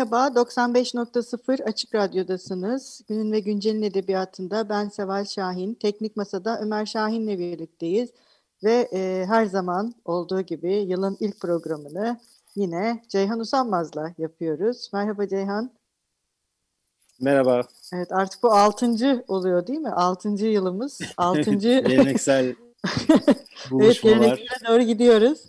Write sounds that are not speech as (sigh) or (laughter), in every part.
Merhaba, 95.0 Açık Radyo'dasınız. Günün ve Güncel'in edebiyatında ben Seval Şahin, Teknik Masa'da Ömer Şahin'le birlikteyiz. Ve e, her zaman olduğu gibi yılın ilk programını yine Ceyhan Usanmaz'la yapıyoruz. Merhaba Ceyhan. Merhaba. Evet artık bu altıncı oluyor değil mi? Altıncı yılımız. (laughs) Altıncı... geleneksel buluşmalar. evet geleneksel (laughs) doğru gidiyoruz.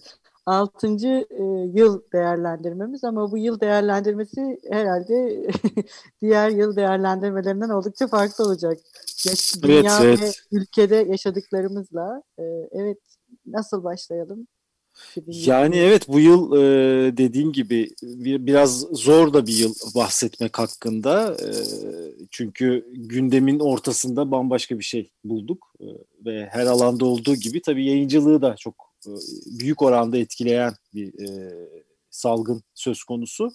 Altıncı e, yıl değerlendirmemiz ama bu yıl değerlendirmesi herhalde (laughs) diğer yıl değerlendirmelerinden oldukça farklı olacak. Dünya evet, evet. ve ülkede yaşadıklarımızla. E, evet nasıl başlayalım? Yani evet bu yıl e, dediğim gibi bir, biraz zor da bir yıl bahsetmek hakkında. E, çünkü gündemin ortasında bambaşka bir şey bulduk. E, ve her alanda olduğu gibi tabii yayıncılığı da çok büyük oranda etkileyen bir e, salgın söz konusu.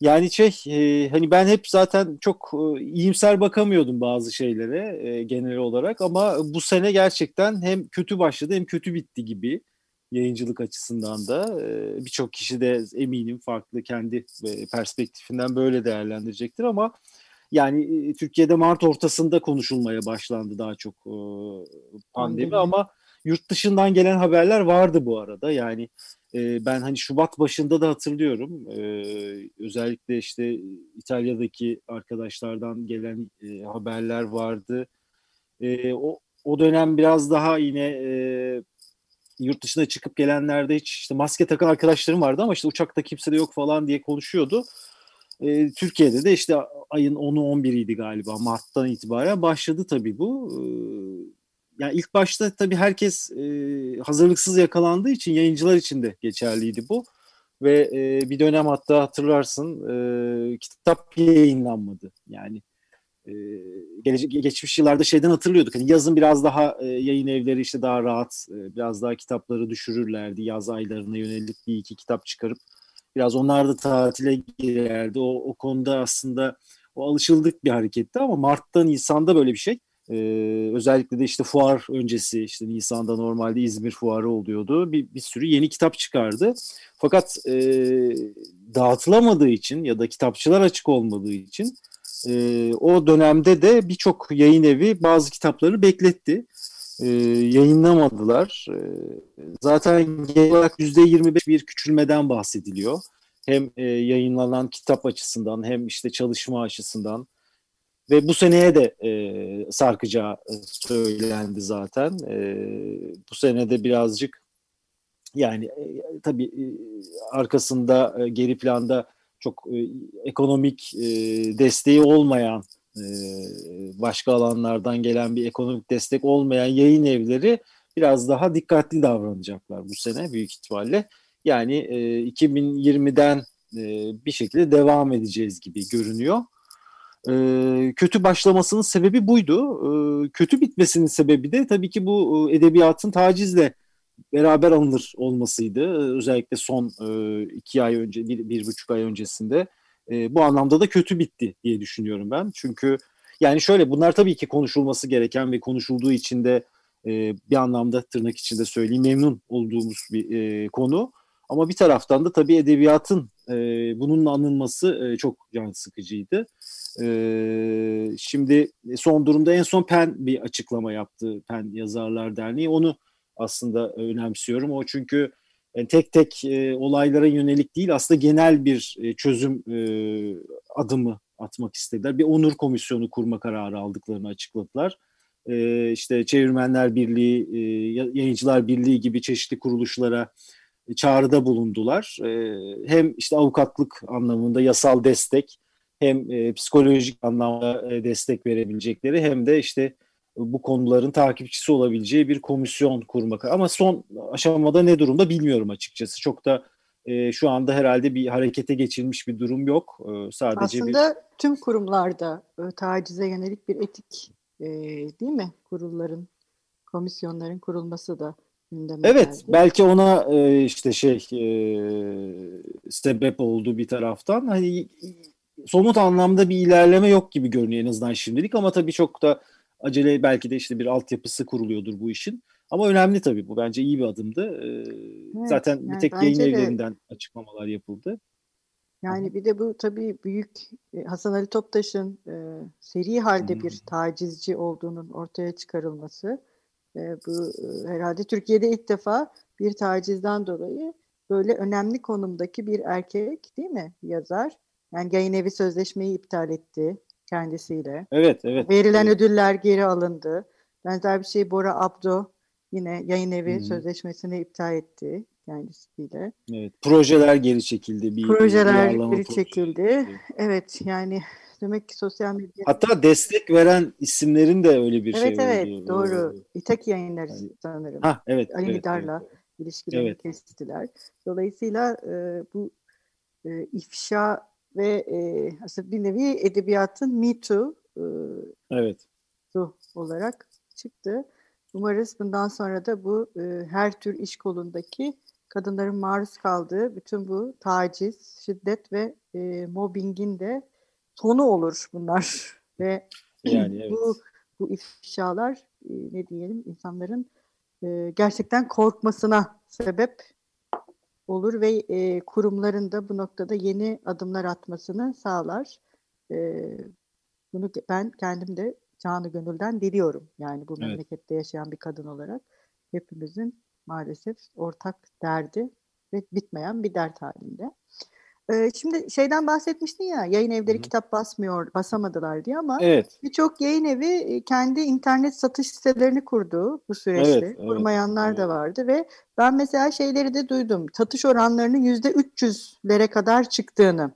Yani şey e, hani ben hep zaten çok e, iyimser bakamıyordum bazı şeylere e, genel olarak. Ama bu sene gerçekten hem kötü başladı hem kötü bitti gibi yayıncılık açısından da. E, birçok kişi de eminim farklı kendi e, perspektifinden böyle değerlendirecektir ama yani e, Türkiye'de Mart ortasında konuşulmaya başlandı daha çok e, pandemi. ama yurt dışından gelen haberler vardı bu arada yani e, ben hani Şubat başında da hatırlıyorum e, özellikle işte İtalya'daki arkadaşlardan gelen e, haberler vardı e, o o dönem biraz daha yine e, yurt dışına çıkıp gelenlerde hiç işte maske takan arkadaşlarım vardı ama işte uçakta kimse de yok falan diye konuşuyordu. E, Türkiye'de de işte ayın 10'u 11'iydi galiba Mart'tan itibaren başladı tabii bu. E, yani ilk başta tabii herkes e, hazırlıksız yakalandığı için yayıncılar için de geçerliydi bu. Ve e, bir dönem hatta hatırlarsın e, kitap yayınlanmadı. Yani e, gelecek, geçmiş yıllarda şeyden hatırlıyorduk. Hani yazın biraz daha e, yayın evleri işte daha rahat, e, biraz daha kitapları düşürürlerdi. Yaz aylarına yönelik bir iki kitap çıkarıp biraz onlar da tatile girerdi. O, o konuda aslında o alışıldık bir hareketti ama Mart'ta Nisan'da böyle bir şey. Ee, özellikle de işte fuar öncesi işte Nisan'da normalde İzmir fuarı oluyordu. Bir, bir sürü yeni kitap çıkardı. Fakat e, dağıtılamadığı için ya da kitapçılar açık olmadığı için e, o dönemde de birçok yayın evi bazı kitapları bekletti. E, yayınlamadılar. E, zaten genel olarak %25 bir küçülmeden bahsediliyor. Hem e, yayınlanan kitap açısından hem işte çalışma açısından ve bu seneye de e, sarkacağı söylendi zaten. E, bu senede birazcık yani e, tabii e, arkasında e, geri planda çok e, ekonomik e, desteği olmayan e, başka alanlardan gelen bir ekonomik destek olmayan yayın evleri biraz daha dikkatli davranacaklar bu sene büyük ihtimalle. Yani e, 2020'den e, bir şekilde devam edeceğiz gibi görünüyor. E, kötü başlamasının sebebi buydu. E, kötü bitmesinin sebebi de tabii ki bu e, edebiyatın tacizle beraber alınır olmasıydı. Özellikle son e, iki ay önce, bir, bir buçuk ay öncesinde. E, bu anlamda da kötü bitti diye düşünüyorum ben. Çünkü yani şöyle bunlar tabii ki konuşulması gereken ve konuşulduğu için de e, bir anlamda tırnak içinde söyleyeyim memnun olduğumuz bir e, konu. Ama bir taraftan da tabii edebiyatın e, bununla anılması e, çok can sıkıcıydı. E, şimdi son durumda en son PEN bir açıklama yaptı. PEN Yazarlar Derneği. Onu aslında önemsiyorum. O çünkü yani tek tek e, olaylara yönelik değil aslında genel bir e, çözüm e, adımı atmak istediler. Bir onur komisyonu kurma kararı aldıklarını açıkladılar. E, işte Çevirmenler Birliği, e, Yayıncılar Birliği gibi çeşitli kuruluşlara çağrıda bulundular. E, hem işte avukatlık anlamında yasal destek hem e, psikolojik anlamda e, destek verebilecekleri hem de işte bu konuların takipçisi olabileceği bir komisyon kurmak. Ama son aşamada ne durumda bilmiyorum açıkçası. Çok da e, şu anda herhalde bir harekete geçilmiş bir durum yok. E, sadece Aslında bir... tüm kurumlarda e, tacize yönelik bir etik e, değil mi? Kurulların, komisyonların kurulması da gündeme Evet, geldi. belki ona e, işte şey e, sebep oldu bir taraftan. Hani somut anlamda bir ilerleme yok gibi görünüyor en azından şimdilik ama tabii çok da acele belki de işte bir altyapısı kuruluyordur bu işin. Ama önemli tabii bu bence iyi bir adımdı. Ee, Evet, zaten yani bir tek yayın evlerinden açıklamalar yapıldı. Yani bir de bu tabii büyük e, Hasan Ali Toptaş'ın e, seri halde Hı. bir tacizci olduğunun ortaya çıkarılması. E, bu e, herhalde Türkiye'de ilk defa bir tacizden dolayı böyle önemli konumdaki bir erkek değil mi yazar? Yani yayın evi sözleşmeyi iptal etti kendisiyle. Evet, evet. Verilen evet. ödüller geri alındı. Benzer bir şey Bora Abdo yine yayın evi Hı. sözleşmesini iptal etti kendisiyle. evet. Projeler geri çekildi. Bir, Projeler uyarlama geri projesi. çekildi. Evet yani demek ki sosyal medya Hatta destek veren isimlerin de öyle bir Evet şey evet oldu. doğru. İtaki yayınları Yani- sanırım. Ha evet. Ali evet, Nidar'la evet. ilişkilerini Evet. kestiler. Dolayısıyla e, bu e, ifşa ve e, aslında bir nevi edebiyatın Me Too e, Evet. ruh olarak çıktı. Umarız bundan sonra da bu e, her tür iş kolundaki kadınların maruz kaldığı bütün bu taciz, şiddet ve e, mobbingin de sonu olur bunlar (laughs) ve Yani evet. bu bu ifşalar e, ne diyelim insanların e, gerçekten korkmasına sebep olur ve e, kurumların da bu noktada yeni adımlar atmasını sağlar. E, bunu ben kendim de canı gönülden diliyorum. Yani bu Evet. memlekette yaşayan bir kadın olarak hepimizin maalesef ortak derdi ve bitmeyen bir dert halinde. Ee, şimdi şeyden bahsetmiştin ya yayın evleri Hı kitap basmıyor, basamadılar diye ama Evet. birçok yayın evi kendi internet satış sitelerini kurdu bu süreçte. Evet, evet, Kurmayanlar da evet. vardı ve ben mesela şeyleri de duydum. Satış oranlarının yüzde 300'lere kadar çıktığını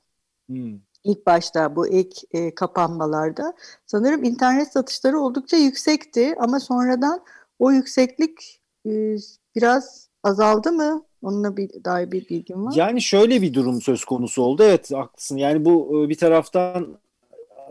Hmm. ilk başta bu ilk e, kapanmalarda. Sanırım internet satışları oldukça yüksekti ama sonradan o yükseklik e, biraz azaldı mı? Onunla bir dair bir bilgim var. Yani şöyle bir durum söz konusu oldu. Evet haklısın. Yani bu e, bir taraftan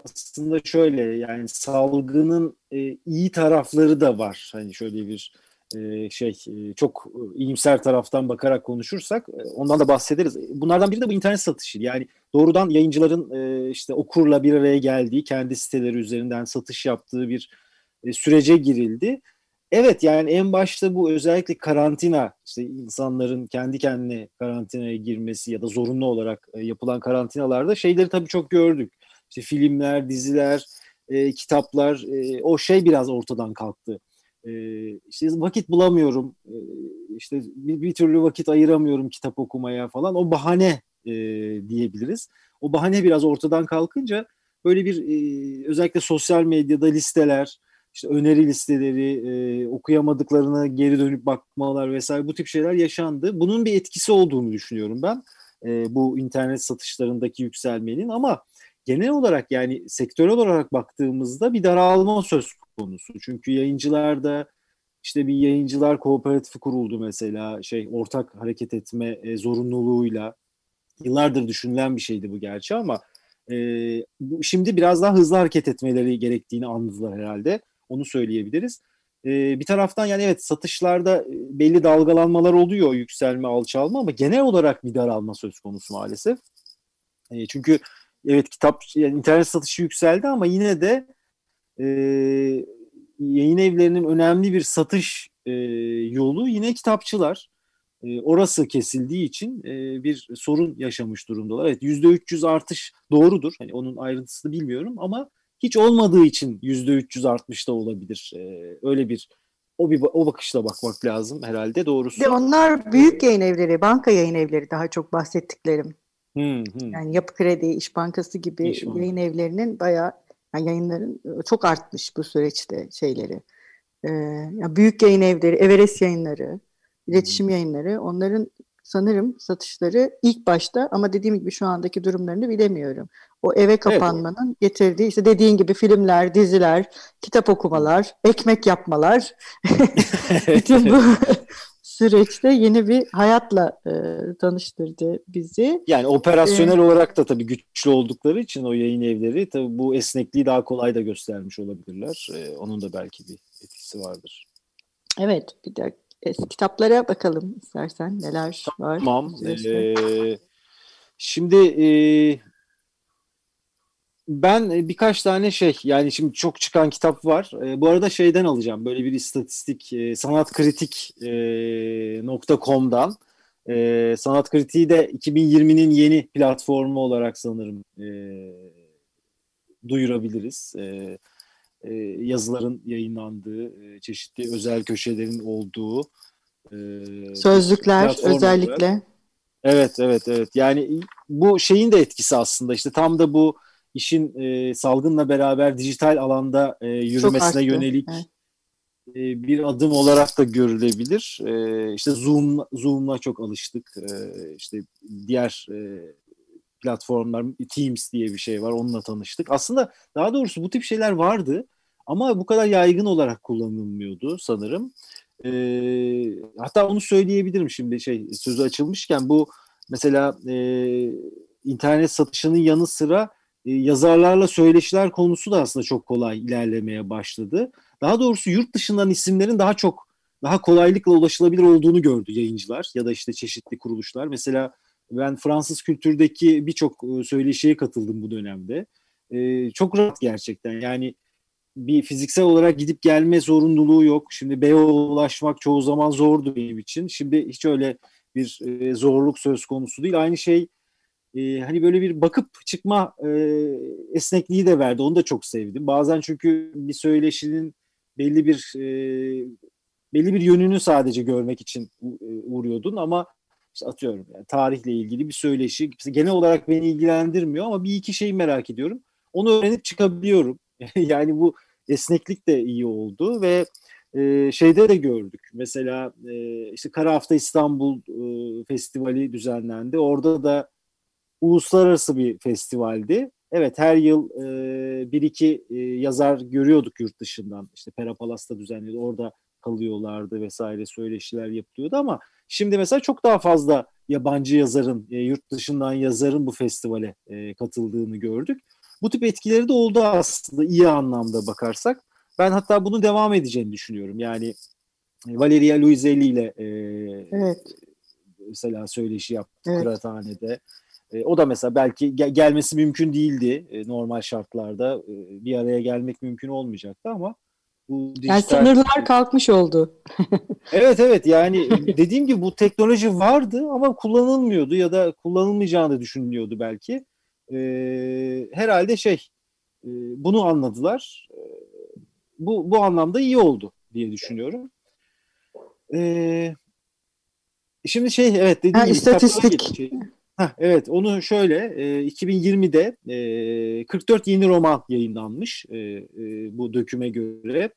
aslında şöyle yani salgının e, iyi tarafları da var. Hani şöyle bir e, şey çok iyimser taraftan bakarak konuşursak ondan da bahsederiz. Bunlardan biri de bu internet satışı. Yani doğrudan yayıncıların işte okurla bir araya geldiği, kendi siteleri üzerinden satış yaptığı bir sürece girildi. Evet yani en başta bu özellikle karantina işte insanların kendi kendine karantinaya girmesi ya da zorunlu olarak e, yapılan karantinalarda şeyleri tabii çok gördük. İşte filmler, diziler, e, kitaplar e, o şey biraz ortadan kalktı. E, işte vakit bulamıyorum, e, işte bir, bir türlü vakit ayıramıyorum kitap okumaya falan. O bahane e, diyebiliriz. O bahane biraz ortadan kalkınca böyle bir e, özellikle sosyal medyada listeler, işte öneri listeleri, e, okuyamadıklarına geri dönüp bakmalar vesaire bu tip şeyler yaşandı. Bunun bir etkisi olduğunu düşünüyorum ben e, bu internet satışlarındaki yükselmenin ama genel olarak yani sektörel olarak baktığımızda bir daralma söz konusu. Çünkü yayıncılarda işte bir yayıncılar kooperatifi kuruldu mesela şey ortak hareket etme e, zorunluluğuyla yıllardır düşünülen bir şeydi bu gerçi ama e, şimdi biraz daha hızlı hareket etmeleri gerektiğini anladılar herhalde. Onu söyleyebiliriz. Ee, bir taraftan yani evet satışlarda e, belli dalgalanmalar oluyor, yükselme, alçalma ama genel olarak bir daralma söz konusu maalesef. E, çünkü evet kitap, yani internet satışı yükseldi ama yine de e, yayın evlerinin önemli bir satış e, yolu yine kitapçılar. E, orası kesildiği için e, bir sorun yaşamış durumdalar. Evet %300 artış doğrudur. Hani onun ayrıntısını bilmiyorum ama hiç olmadığı için yüzde 300 artmış da olabilir. Ee, öyle bir o bir o bakışla bakmak lazım herhalde doğrusu. De onlar büyük yayın evleri, banka yayın evleri daha çok bahsettiklerim. Hmm, hmm. Yani Yapı Kredi, İş Bankası gibi İş yayın evlerinin bayağı yani yayınların çok artmış bu süreçte şeyleri. Ee, yani büyük yayın evleri, Everest yayınları, iletişim yayınları onların sanırım satışları ilk başta ama dediğim gibi şu andaki durumlarını bilemiyorum. O eve kapanmanın evet. getirdiği işte dediğin gibi filmler, diziler, kitap okumalar, ekmek yapmalar. (laughs) Bütün bu (laughs) süreçte yeni bir hayatla e, tanıştırdı bizi. Yani operasyonel ee, olarak da tabii güçlü oldukları için o yayın evleri tabii bu esnekliği daha kolay da göstermiş olabilirler. Ee, onun da belki bir etkisi vardır. Evet, bir de eski kitaplara bakalım istersen neler var. Tamam. Ee, şimdi e, ben e, birkaç tane şey yani şimdi çok çıkan kitap var. E, bu arada şeyden alacağım böyle bir istatistik e, sanatkritik.com'dan. E, e, Sanat Kritiği de 2020'nin yeni platformu olarak sanırım e, duyurabiliriz. E, e, yazıların yayınlandığı, e, çeşitli özel köşelerin olduğu e, sözlükler özellikle. Evet, evet, evet. Yani bu şeyin de etkisi aslında işte tam da bu işin e, salgınla beraber dijital alanda e, yürümesine yönelik evet. e, bir adım olarak da görülebilir. E, işte Zoom Zoom'la çok alıştık. E, işte diğer e, platformlar Teams diye bir şey var. Onunla tanıştık. Aslında daha doğrusu bu tip şeyler vardı ama bu kadar yaygın olarak kullanılmıyordu sanırım. E, hatta onu söyleyebilirim şimdi şey sözü açılmışken bu mesela e, internet satışının yanı sıra e, yazarlarla söyleşiler konusu da aslında çok kolay ilerlemeye başladı. Daha doğrusu yurt dışından isimlerin daha çok daha kolaylıkla ulaşılabilir olduğunu gördü yayıncılar ya da işte çeşitli kuruluşlar. Mesela ben Fransız kültürdeki birçok e, söyleşiye katıldım bu dönemde. Ee, çok rahat gerçekten. Yani bir fiziksel olarak gidip gelme zorunluluğu yok. Şimdi Beyoğlu'na ulaşmak çoğu zaman zordu benim için. Şimdi hiç öyle bir e, zorluk söz konusu değil. Aynı şey e, hani böyle bir bakıp çıkma e, esnekliği de verdi. Onu da çok sevdim. Bazen çünkü bir söyleşinin belli bir belli bir yönünü sadece görmek için uğruyordun ama işte atıyorum yani tarihle ilgili bir söyleşi genel olarak beni ilgilendirmiyor ama bir iki şeyi merak ediyorum. Onu öğrenip çıkabiliyorum. (laughs) yani bu esneklik de iyi oldu ve e, şeyde de gördük. Mesela e, işte Kara Hafta İstanbul e, Festivali düzenlendi. Orada da uluslararası bir festivaldi. Evet her yıl e, bir iki e, yazar görüyorduk yurt dışından. İşte Pera Palas'ta düzenliyordu. Orada kalıyorlardı vesaire söyleşiler yapılıyordu ama şimdi mesela çok daha fazla yabancı yazarın, e, yurt dışından yazarın bu festivale e, katıldığını gördük. Bu tip etkileri de oldu aslında iyi anlamda bakarsak. Ben hatta bunu devam edeceğini düşünüyorum. Yani e, Valeria Luiselli ile e, evet. mesela söyleşi yaptı evet. Kıraathane'de. E, o da mesela belki gel- gelmesi mümkün değildi e, normal şartlarda. E, bir araya gelmek mümkün olmayacaktı ama bu dijital... Yani sınırlar kalkmış oldu. (laughs) evet evet yani dediğim gibi bu teknoloji vardı ama kullanılmıyordu ya da kullanılmayacağını düşünülüyordu belki. E, herhalde şey e, bunu anladılar. E, bu, bu anlamda iyi oldu diye düşünüyorum. E, şimdi şey evet dediğim ha, gibi istatistik. Heh, evet onu şöyle e, 2020'de e, 44 yeni roman yayınlanmış e, e, bu döküme göre.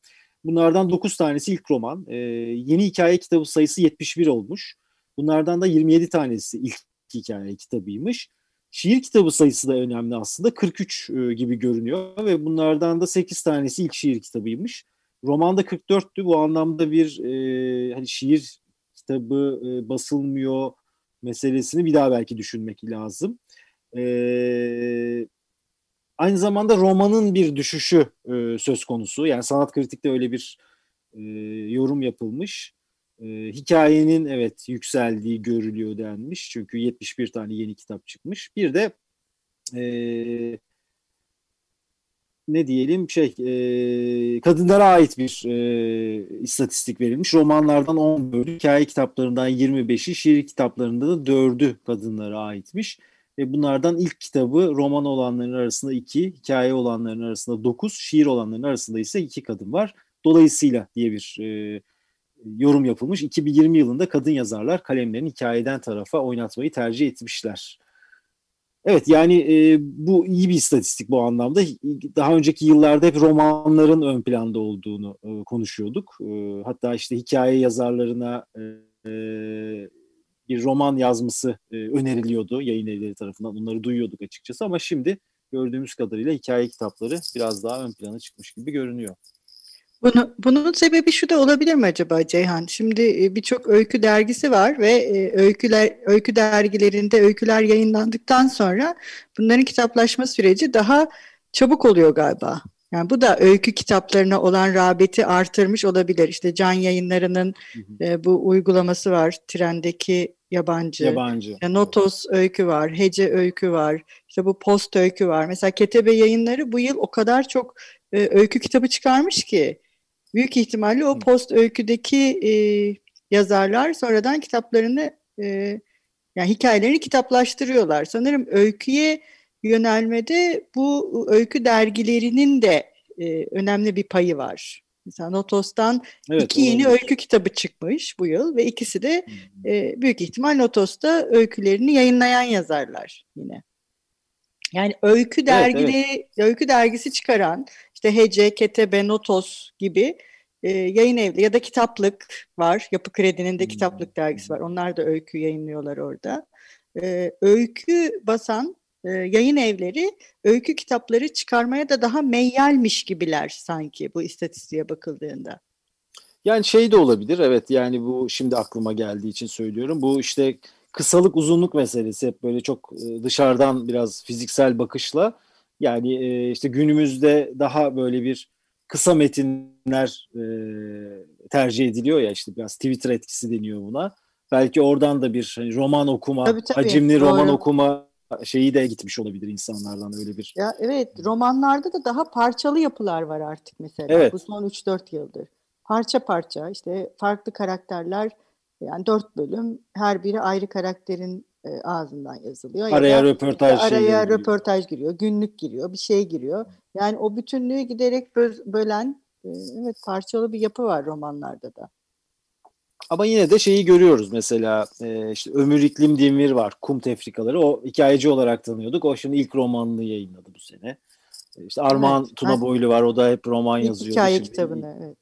Bunlardan 9 tanesi ilk roman. E, yeni hikaye kitabı sayısı 71 olmuş. Bunlardan da 27 tanesi ilk hikaye kitabıymış. Şiir kitabı sayısı da önemli aslında. 43 e, gibi görünüyor ve bunlardan da 8 tanesi ilk şiir kitabıymış. Romanda 44'tü. Bu anlamda bir e, hani şiir kitabı e, basılmıyor meselesini bir daha belki düşünmek lazım. Ee, aynı zamanda romanın bir düşüşü e, söz konusu. Yani sanat kritikte öyle bir e, yorum yapılmış. E, hikayenin evet yükseldiği görülüyor denmiş. Çünkü 71 tane yeni kitap çıkmış. Bir de e, ne diyelim şey e, kadınlara ait bir e, istatistik verilmiş. Romanlardan 10 bölü, hikaye kitaplarından 25'i, şiir kitaplarında da 4'ü kadınlara aitmiş. Ve bunlardan ilk kitabı roman olanların arasında 2, hikaye olanların arasında 9, şiir olanların arasında ise 2 kadın var. Dolayısıyla diye bir e, yorum yapılmış. 2020 yılında kadın yazarlar kalemlerini hikayeden tarafa oynatmayı tercih etmişler. Evet yani e, bu iyi bir istatistik bu anlamda. Daha önceki yıllarda hep romanların ön planda olduğunu e, konuşuyorduk. E, hatta işte hikaye yazarlarına e, bir roman yazması e, öneriliyordu yayın evleri tarafından. Bunları duyuyorduk açıkçası ama şimdi gördüğümüz kadarıyla hikaye kitapları biraz daha ön plana çıkmış gibi görünüyor. Bunu, bunun sebebi şu da olabilir mi acaba Ceyhan? Şimdi e, birçok öykü dergisi var ve e, öyküler öykü dergilerinde öyküler yayınlandıktan sonra bunların kitaplaşma süreci daha çabuk oluyor galiba. Yani bu da öykü kitaplarına olan rağbeti artırmış olabilir. İşte Can Yayınları'nın e, bu uygulaması var. Trendeki yabancı. Yabancı. İşte Notos öykü var, Hece öykü var. İşte bu post öykü var. Mesela Ketebe Yayınları bu yıl o kadar çok e, öykü kitabı çıkarmış ki büyük ihtimalle o post öyküdeki e, yazarlar sonradan kitaplarını e, yani hikayelerini kitaplaştırıyorlar. Sanırım öyküye yönelmede bu öykü dergilerinin de e, önemli bir payı var. Mesela Notos'tan evet, iki olabilir. yeni öykü kitabı çıkmış bu yıl ve ikisi de e, büyük ihtimal Notos'ta öykülerini yayınlayan yazarlar yine. Yani öykü dergileri, evet, evet. öykü dergisi çıkaran işte Hece, Ketebe, Notos gibi e, yayın evli ya da kitaplık var. Yapı Kredi'nin de hmm. kitaplık dergisi var. Onlar da öykü yayınlıyorlar orada. E, öykü basan e, yayın evleri öykü kitapları çıkarmaya da daha meyyalmiş gibiler sanki bu istatistiğe bakıldığında. Yani şey de olabilir evet yani bu şimdi aklıma geldiği için söylüyorum. Bu işte kısalık uzunluk meselesi hep böyle çok e, dışarıdan biraz fiziksel bakışla yani e, işte günümüzde daha böyle bir kısa metinler e, tercih ediliyor ya işte biraz Twitter etkisi deniyor buna. Belki oradan da bir hani roman okuma, tabii, tabii, hacimli doğru. roman okuma şeyi de gitmiş olabilir insanlardan öyle bir. Ya evet romanlarda da daha parçalı yapılar var artık mesela evet. bu son 3-4 yıldır. Parça parça işte farklı karakterler yani dört bölüm her biri ayrı karakterin e, ağzından yazılıyor. Araya ya da, röportaj araya giriyor. röportaj giriyor, günlük giriyor, bir şey giriyor. Yani o bütünlüğü giderek bö- bölen e, evet parçalı bir yapı var romanlarda da. Ama yine de şeyi görüyoruz mesela e, işte Ömür İklim Demir var Kum Tefrikaları o hikayeci olarak tanıyorduk o şimdi ilk romanını yayınladı bu sene. E, işte Armağan evet, Tuna Boylu var o da hep roman ilk yazıyor. hikaye şimdi. kitabını evet.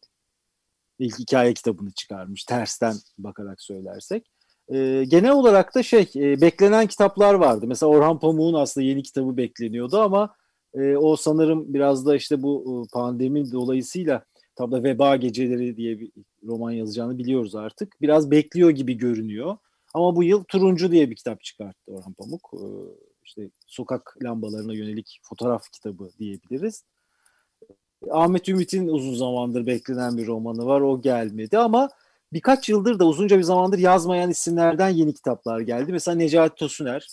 İlk hikaye kitabını çıkarmış tersten bakarak söylersek. E, genel olarak da şey e, beklenen kitaplar vardı. Mesela Orhan Pamuk'un aslında yeni kitabı bekleniyordu ama e, o sanırım biraz da işte bu pandemi dolayısıyla Tabi da Veba Geceleri diye bir roman yazacağını biliyoruz artık. Biraz bekliyor gibi görünüyor. Ama bu yıl Turuncu diye bir kitap çıkarttı Orhan Pamuk. Ee, işte sokak lambalarına yönelik fotoğraf kitabı diyebiliriz. Ahmet Ümit'in uzun zamandır beklenen bir romanı var. O gelmedi ama birkaç yıldır da uzunca bir zamandır yazmayan isimlerden yeni kitaplar geldi. Mesela Necati Tosuner.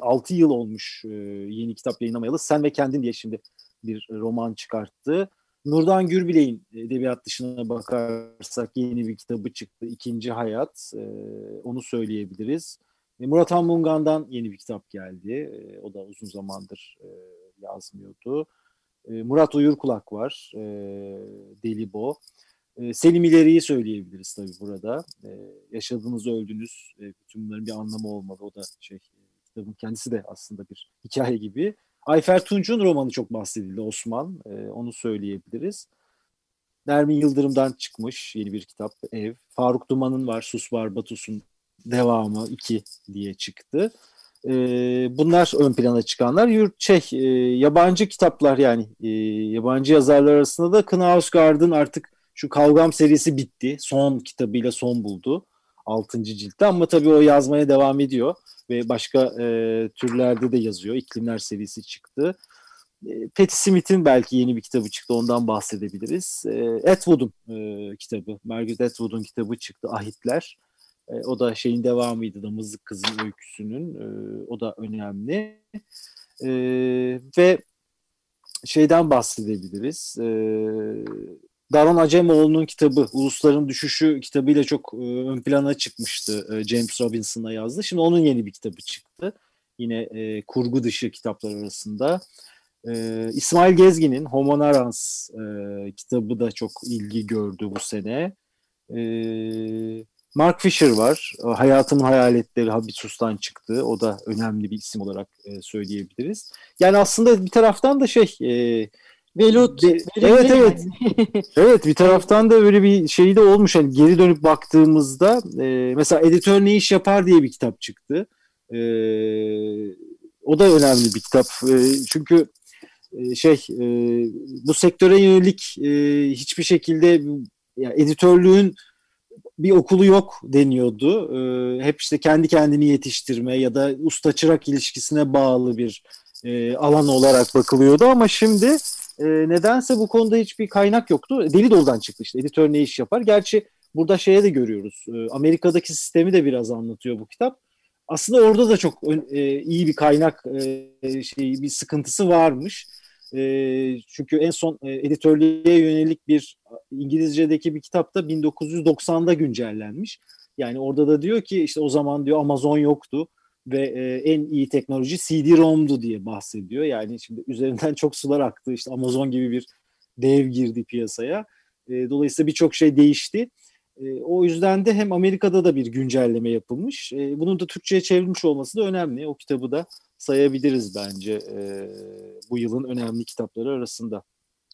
6 yıl olmuş yeni kitap yayınlamayalı. Sen ve Kendin diye şimdi bir roman çıkarttı. Nurdan Gürbilek'in edebiyat dışına bakarsak yeni bir kitabı çıktı. İkinci Hayat. E, onu söyleyebiliriz. E, Murat Anmungan'dan yeni bir kitap geldi. E, o da uzun zamandır e, yazmıyordu. E, Murat Uyurkulak var. E, Delibo. E, Selim İleri'yi söyleyebiliriz tabii burada. E, yaşadığınız öldünüz. E, bütün bunların bir anlamı olmadı. O da şey kitabın kendisi de aslında bir hikaye gibi. Ayfer Tunç'un romanı çok bahsedildi Osman. E, onu söyleyebiliriz. Nermin Yıldırım'dan çıkmış yeni bir kitap Ev. Faruk Duman'ın var Sus Var Batus'un devamı 2 diye çıktı. E, bunlar ön plana çıkanlar. Yurt şey, e, yabancı kitaplar yani e, yabancı yazarlar arasında da Knausgaard'ın artık şu Kavgam serisi bitti. Son kitabıyla son buldu. 6. ciltte ama tabii o yazmaya devam ediyor ve başka e, türlerde de yazıyor. İklimler serisi çıktı. E, Patti Smith'in belki yeni bir kitabı çıktı. Ondan bahsedebiliriz. E, Atwood'un e, kitabı, Margaret Atwood'un kitabı çıktı. Ahitler. E, o da şeyin devamıydı. Damızlık Kızın öyküsünün. E, o da önemli. E, ve şeyden bahsedebiliriz. E, Daron Acemoğlu'nun kitabı Ulusların Düşüşü kitabıyla çok e, ön plana çıkmıştı. E, James Robinson'a yazdı. Şimdi onun yeni bir kitabı çıktı. Yine e, kurgu dışı kitaplar arasında. E, İsmail Gezgin'in Homo Narans e, kitabı da çok ilgi gördü bu sene. E, Mark Fisher var. Hayatımın Hayaletleri Habitus'tan çıktı. O da önemli bir isim olarak e, söyleyebiliriz. Yani aslında bir taraftan da şey... E, Velut. De, evet evet. (laughs) evet bir taraftan da böyle bir şey de olmuş. Yani geri dönüp baktığımızda e, mesela editör ne iş yapar diye bir kitap çıktı. E, o da önemli bir kitap. E, çünkü e, şey e, bu sektöre yönelik e, hiçbir şekilde yani editörlüğün bir okulu yok deniyordu. E, hep işte kendi kendini yetiştirme ya da usta çırak ilişkisine bağlı bir e, alan olarak bakılıyordu ama şimdi e, nedense bu konuda hiçbir kaynak yoktu. Deli doldan çıktı işte editör ne iş yapar. Gerçi burada şeye de görüyoruz. E, Amerika'daki sistemi de biraz anlatıyor bu kitap. Aslında orada da çok e, iyi bir kaynak e, şey bir sıkıntısı varmış. E, çünkü en son e, editörlüğe yönelik bir İngilizce'deki bir kitapta 1990'da güncellenmiş. Yani orada da diyor ki işte o zaman diyor Amazon yoktu ve e, en iyi teknoloji CD-ROM'du diye bahsediyor. Yani şimdi üzerinden çok sular aktı. İşte Amazon gibi bir dev girdi piyasaya. E, dolayısıyla birçok şey değişti. E, o yüzden de hem Amerika'da da bir güncelleme yapılmış. E, bunun da Türkçe'ye çevrilmiş olması da önemli. O kitabı da sayabiliriz bence e, bu yılın önemli kitapları arasında.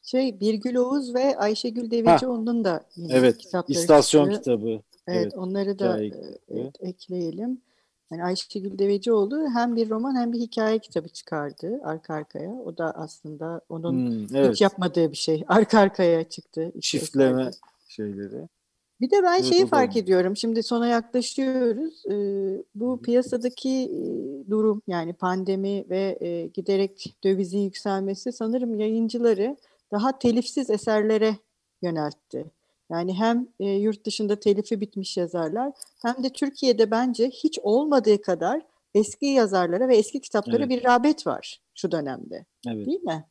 Şey Birgül Oğuz ve Ayşegül Devecioğlu'nun da yine evet, kitapları istasyon çıktı. kitabı. Evet, evet onları da e, evet, ekleyelim. Yani Ayşegül Devecioğlu hem bir roman hem bir hikaye kitabı çıkardı arka arkaya. O da aslında onun hmm, evet. hiç yapmadığı bir şey. (laughs) Arka arkaya çıktı. Çiftleme şeyleri. Bir de ben evet, şeyi fark ediyorum. Şimdi sona yaklaşıyoruz. Ee, bu piyasadaki e, durum yani pandemi ve e, giderek dövizin yükselmesi sanırım yayıncıları daha telifsiz eserlere yöneltti. Yani hem e, yurt dışında telifi bitmiş yazarlar hem de Türkiye'de bence hiç olmadığı kadar eski yazarlara ve eski kitaplara evet. bir rağbet var şu dönemde. Evet. Değil mi?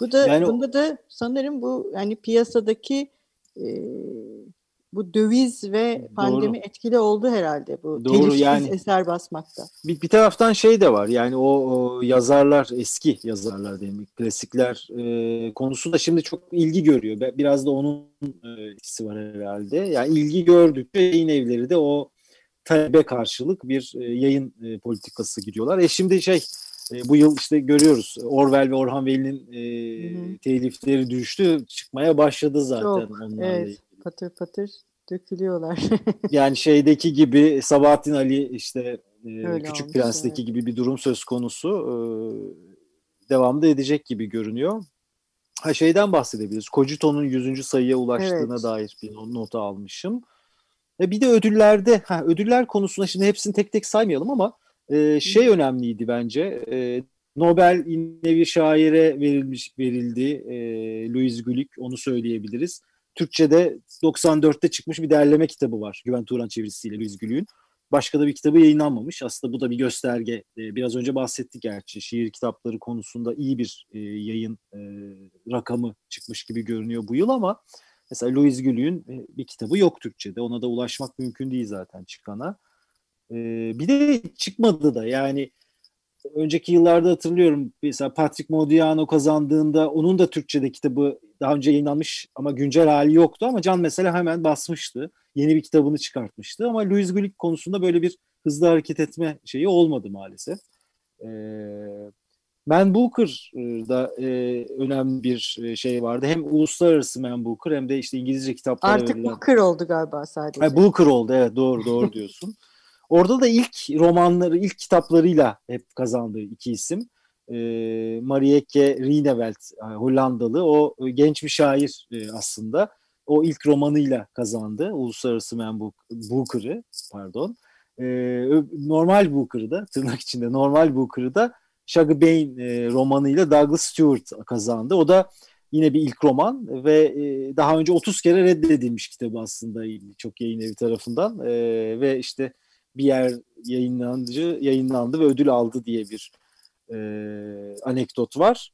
Bu da yani bunda da sanırım bu yani piyasadaki e, bu döviz ve pandemi Doğru. etkili oldu herhalde bu Doğru, telifsiz yani, eser basmakta. Bir, bir taraftan şey de var yani o, o yazarlar eski yazarlar diyelim klasikler e, konusunda şimdi çok ilgi görüyor. Biraz da onun e, etkisi var herhalde. Yani ilgi gördükçe yayın evleri de o talebe karşılık bir e, yayın e, politikası gidiyorlar. E şimdi şey e, bu yıl işte görüyoruz Orwell ve Orhan Veli'nin e, telifleri düştü çıkmaya başladı zaten Çok, onlarla evet patır patır dökülüyorlar. (laughs) yani şeydeki gibi Sabahattin Ali işte e, Küçük olmuş, Prens'teki evet. gibi bir durum söz konusu e, devamda edecek gibi görünüyor. Ha şeyden bahsedebiliriz. Kocito'nun 100. sayıya ulaştığına evet. dair bir nota almışım. E bir de ödüllerde, ha ödüller konusunda şimdi hepsini tek tek saymayalım ama e, şey önemliydi bence. E, Nobel yine bir şaire verilmiş verildi. E, Louis Glück onu söyleyebiliriz. Türkçe'de 94'te çıkmış bir derleme kitabı var. Güven Turan çevirisiyle Luis Gülüğün. Başka da bir kitabı yayınlanmamış. Aslında bu da bir gösterge. Ee, biraz önce bahsettik gerçi. Şiir kitapları konusunda iyi bir e, yayın e, rakamı çıkmış gibi görünüyor bu yıl ama mesela Louis Gülüğün e, bir kitabı yok Türkçe'de. Ona da ulaşmak mümkün değil zaten çıkana. Bir de çıkmadı da yani önceki yıllarda hatırlıyorum mesela Patrick Modiano kazandığında onun da Türkçe'de kitabı daha önce yayınlanmış ama güncel hali yoktu ama Can mesela hemen basmıştı. Yeni bir kitabını çıkartmıştı ama Louis Glück konusunda böyle bir hızlı hareket etme şeyi olmadı maalesef. Ee, Man Booker'da e, önemli bir e, şey vardı. Hem uluslararası Man Booker hem de işte İngilizce kitaplar Artık verilen... Booker oldu galiba sadece. Ha, Booker oldu evet doğru doğru (laughs) diyorsun. Orada da ilk romanları, ilk kitaplarıyla hep kazandığı iki isim. E, Marieke Rineveld, e, Hollandalı. O e, genç bir şair e, aslında. O ilk romanıyla kazandı. Uluslararası Man Booker'ı, pardon. E, normal Booker'ı da, tırnak içinde normal Booker'ı da Shaggy Bain e, romanıyla Douglas Stewart kazandı. O da yine bir ilk roman ve e, daha önce 30 kere reddedilmiş kitabı aslında çok yayın evi tarafından e, ve işte bir yer yayınlandı, yayınlandı ve ödül aldı diye bir e, anekdot var.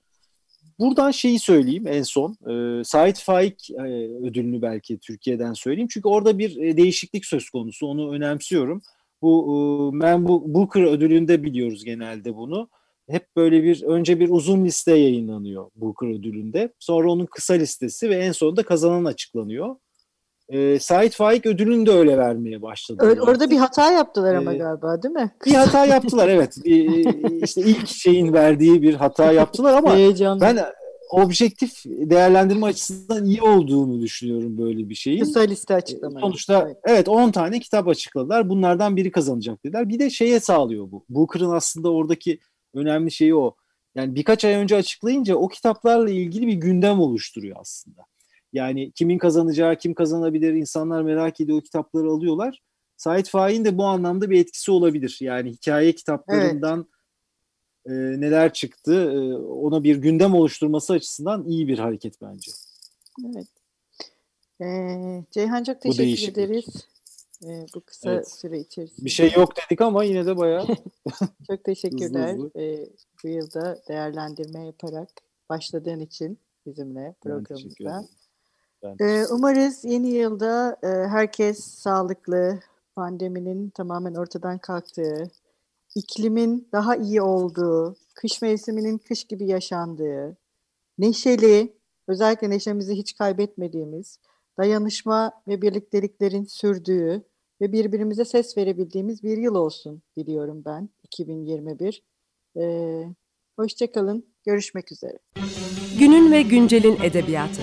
Buradan şeyi söyleyeyim en son. E, Sait Faik e, ödülünü belki Türkiye'den söyleyeyim. Çünkü orada bir e, değişiklik söz konusu. Onu önemsiyorum. Bu e, Man Booker ödülünde biliyoruz genelde bunu. Hep böyle bir önce bir uzun liste yayınlanıyor Booker ödülünde. Sonra onun kısa listesi ve en sonunda kazanan açıklanıyor e, Sait Faik ödülünü de öyle vermeye başladı. Öyle, orada bir hata yaptılar ama ee, galiba değil mi? Bir hata yaptılar evet. Bir, işte ilk şeyin verdiği bir hata yaptılar ama Heyecanlı. ben objektif değerlendirme açısından iyi olduğunu düşünüyorum böyle bir şeyin. Kısa liste açıklamayı. Sonuçta evet. evet 10 tane kitap açıkladılar. Bunlardan biri kazanacak dediler. Bir de şeye sağlıyor bu. Booker'ın aslında oradaki önemli şeyi o. Yani birkaç ay önce açıklayınca o kitaplarla ilgili bir gündem oluşturuyor aslında. Yani kimin kazanacağı, kim kazanabilir, insanlar merak ediyor o kitapları alıyorlar. Sait Faik'in de bu anlamda bir etkisi olabilir. Yani hikaye kitaplarından evet. e, neler çıktı e, ona bir gündem oluşturması açısından iyi bir hareket bence. Evet. Ee, Ceyhan çok teşekkür ederiz. Ee, bu kısa evet. süre içerisinde. Bir şey yok dedik ama yine de bayağı. (laughs) çok teşekkürler. hızlı hızlı. Ee, bu yılda değerlendirme yaparak başladığın için bizimle programımızda. Ee, umarız yeni yılda e, herkes sağlıklı, pandeminin tamamen ortadan kalktığı, iklimin daha iyi olduğu, kış mevsiminin kış gibi yaşandığı, neşeli, özellikle neşemizi hiç kaybetmediğimiz, dayanışma ve birlikteliklerin sürdüğü ve birbirimize ses verebildiğimiz bir yıl olsun diliyorum ben 2021. Ee, hoşçakalın, görüşmek üzere. Günün ve güncelin edebiyatı.